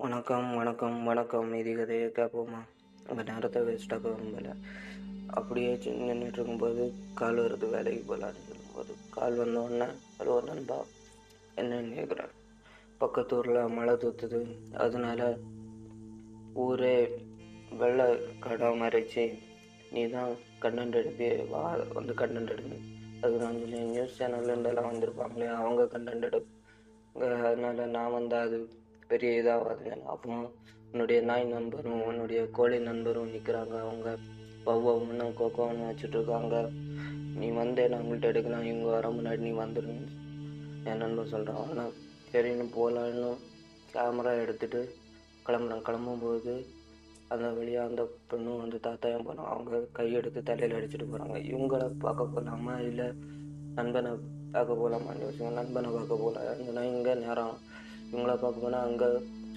வணக்கம் வணக்கம் வணக்கம். இது கதையை கேட்போமா? அந்த நேரத்தை வேஸ்ட்டாக விரும்பல அப்படியே நின்றுட்டு இருக்கும்போது கால் வருது வேலைக்கு போகலான்னு சொல்லும்போது. கால் வந்த உடனே ஒரு நண்பா என்னன்னு கேட்குறேன் பக்கத்து ஊரில் மழை தூத்துது. அதனால ஊரே வெள்ளை கடை மறைச்சி நீ தான் கண்டென்ட் எடுப்பி வா வந்து கண்டென்ட் எடுங்க அதுதான் சொல்லி நியூஸ் சேனல்லேருந்தெல்லாம் வந்திருப்பாங்களே அவங்க கண்டென்ட் எடுங்க அதனால நான் வந்து அது பெரிய இதாகாதுங்க அப்போ உன்னுடைய நாய் நண்பரும் உன்னுடைய கோழி நண்பரும் நிற்கிறாங்க. அவங்க வவ்வாவுன்னு கோக்கோன்னு வச்சுட்ருக்காங்க. நீ வந்து உங்கள்கிட்ட எடுக்கலாம் இவங்க வர முன்னாடி நீ வந்துடுன்னு என் நண்பன் சொல்கிறான் ஆனால் சரின்னு போகலான்னு கேமரா எடுத்துட்டு கிளம்புறேன். கிளம்பும்போது அந்த வழியாக அந்த பெண்ணும் வந்து தாத்தாயும் போனோம் அவங்க கையெடுத்து தலையில் அடிச்சுட்டு போகிறாங்க இவங்கள பார்க்க போகலாமா இல்லை நண்பனை பார்க்க போகலாமான்னு யோசிங்க நண்பனை பார்க்க போகலாம் ஏன்னா இங்கே நேரம் இவங்கள பார்க்க போனால் அங்கே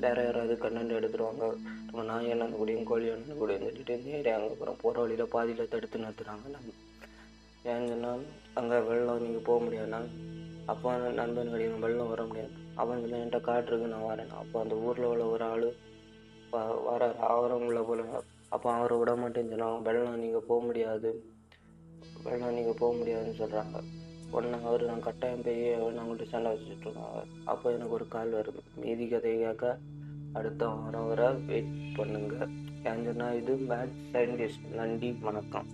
வேற யாராவது கண்ணண்டு எடுத்துருவாங்க. நம்ம நாய் என்ன கூடயும் கோழி என்ன கூடயும் தட்டிட்டு நேரே அங்கே போகிறோம் போகிற வழியில் பாதியில் தடுத்து நிறுத்துறாங்க நம்ம. ஏன்னு சொன்னால் அங்கே வெள்ளம் நீங்கள் போக முடியாதுன்னா அப்போ நண்பன் கிடையாது வெள்ளம் வர முடியாது. அவன் சொல்ல என்கிட்ட காட்டுருக்கு நான் வரேன். அப்போ அந்த ஊரில் உள்ள ஒரு ஆள் வர அவரும் உள்ள போல அப்போ அவரை விட மாட்டேன்னு சொன்னாங்க வெள்ளம் நீங்கள் போக முடியாது. வெள்ளம் நீங்கள் போக முடியாதுன்னு சொல்கிறாங்க உடனே அவர் நான் கட்டாயம் போய் அவங்கள்ட்ட சண்டை வச்சுட்டு இருக்காங்க அப்போ எனக்கு ஒரு கால் வருது. மீதி கதையாக அடுத்த வாரம் வர வெயிட் பண்ணுங்க. ஏன்னு சொன்னால் இது மேட் சயின்டிஸ்ட் நன்றி வணக்கம்.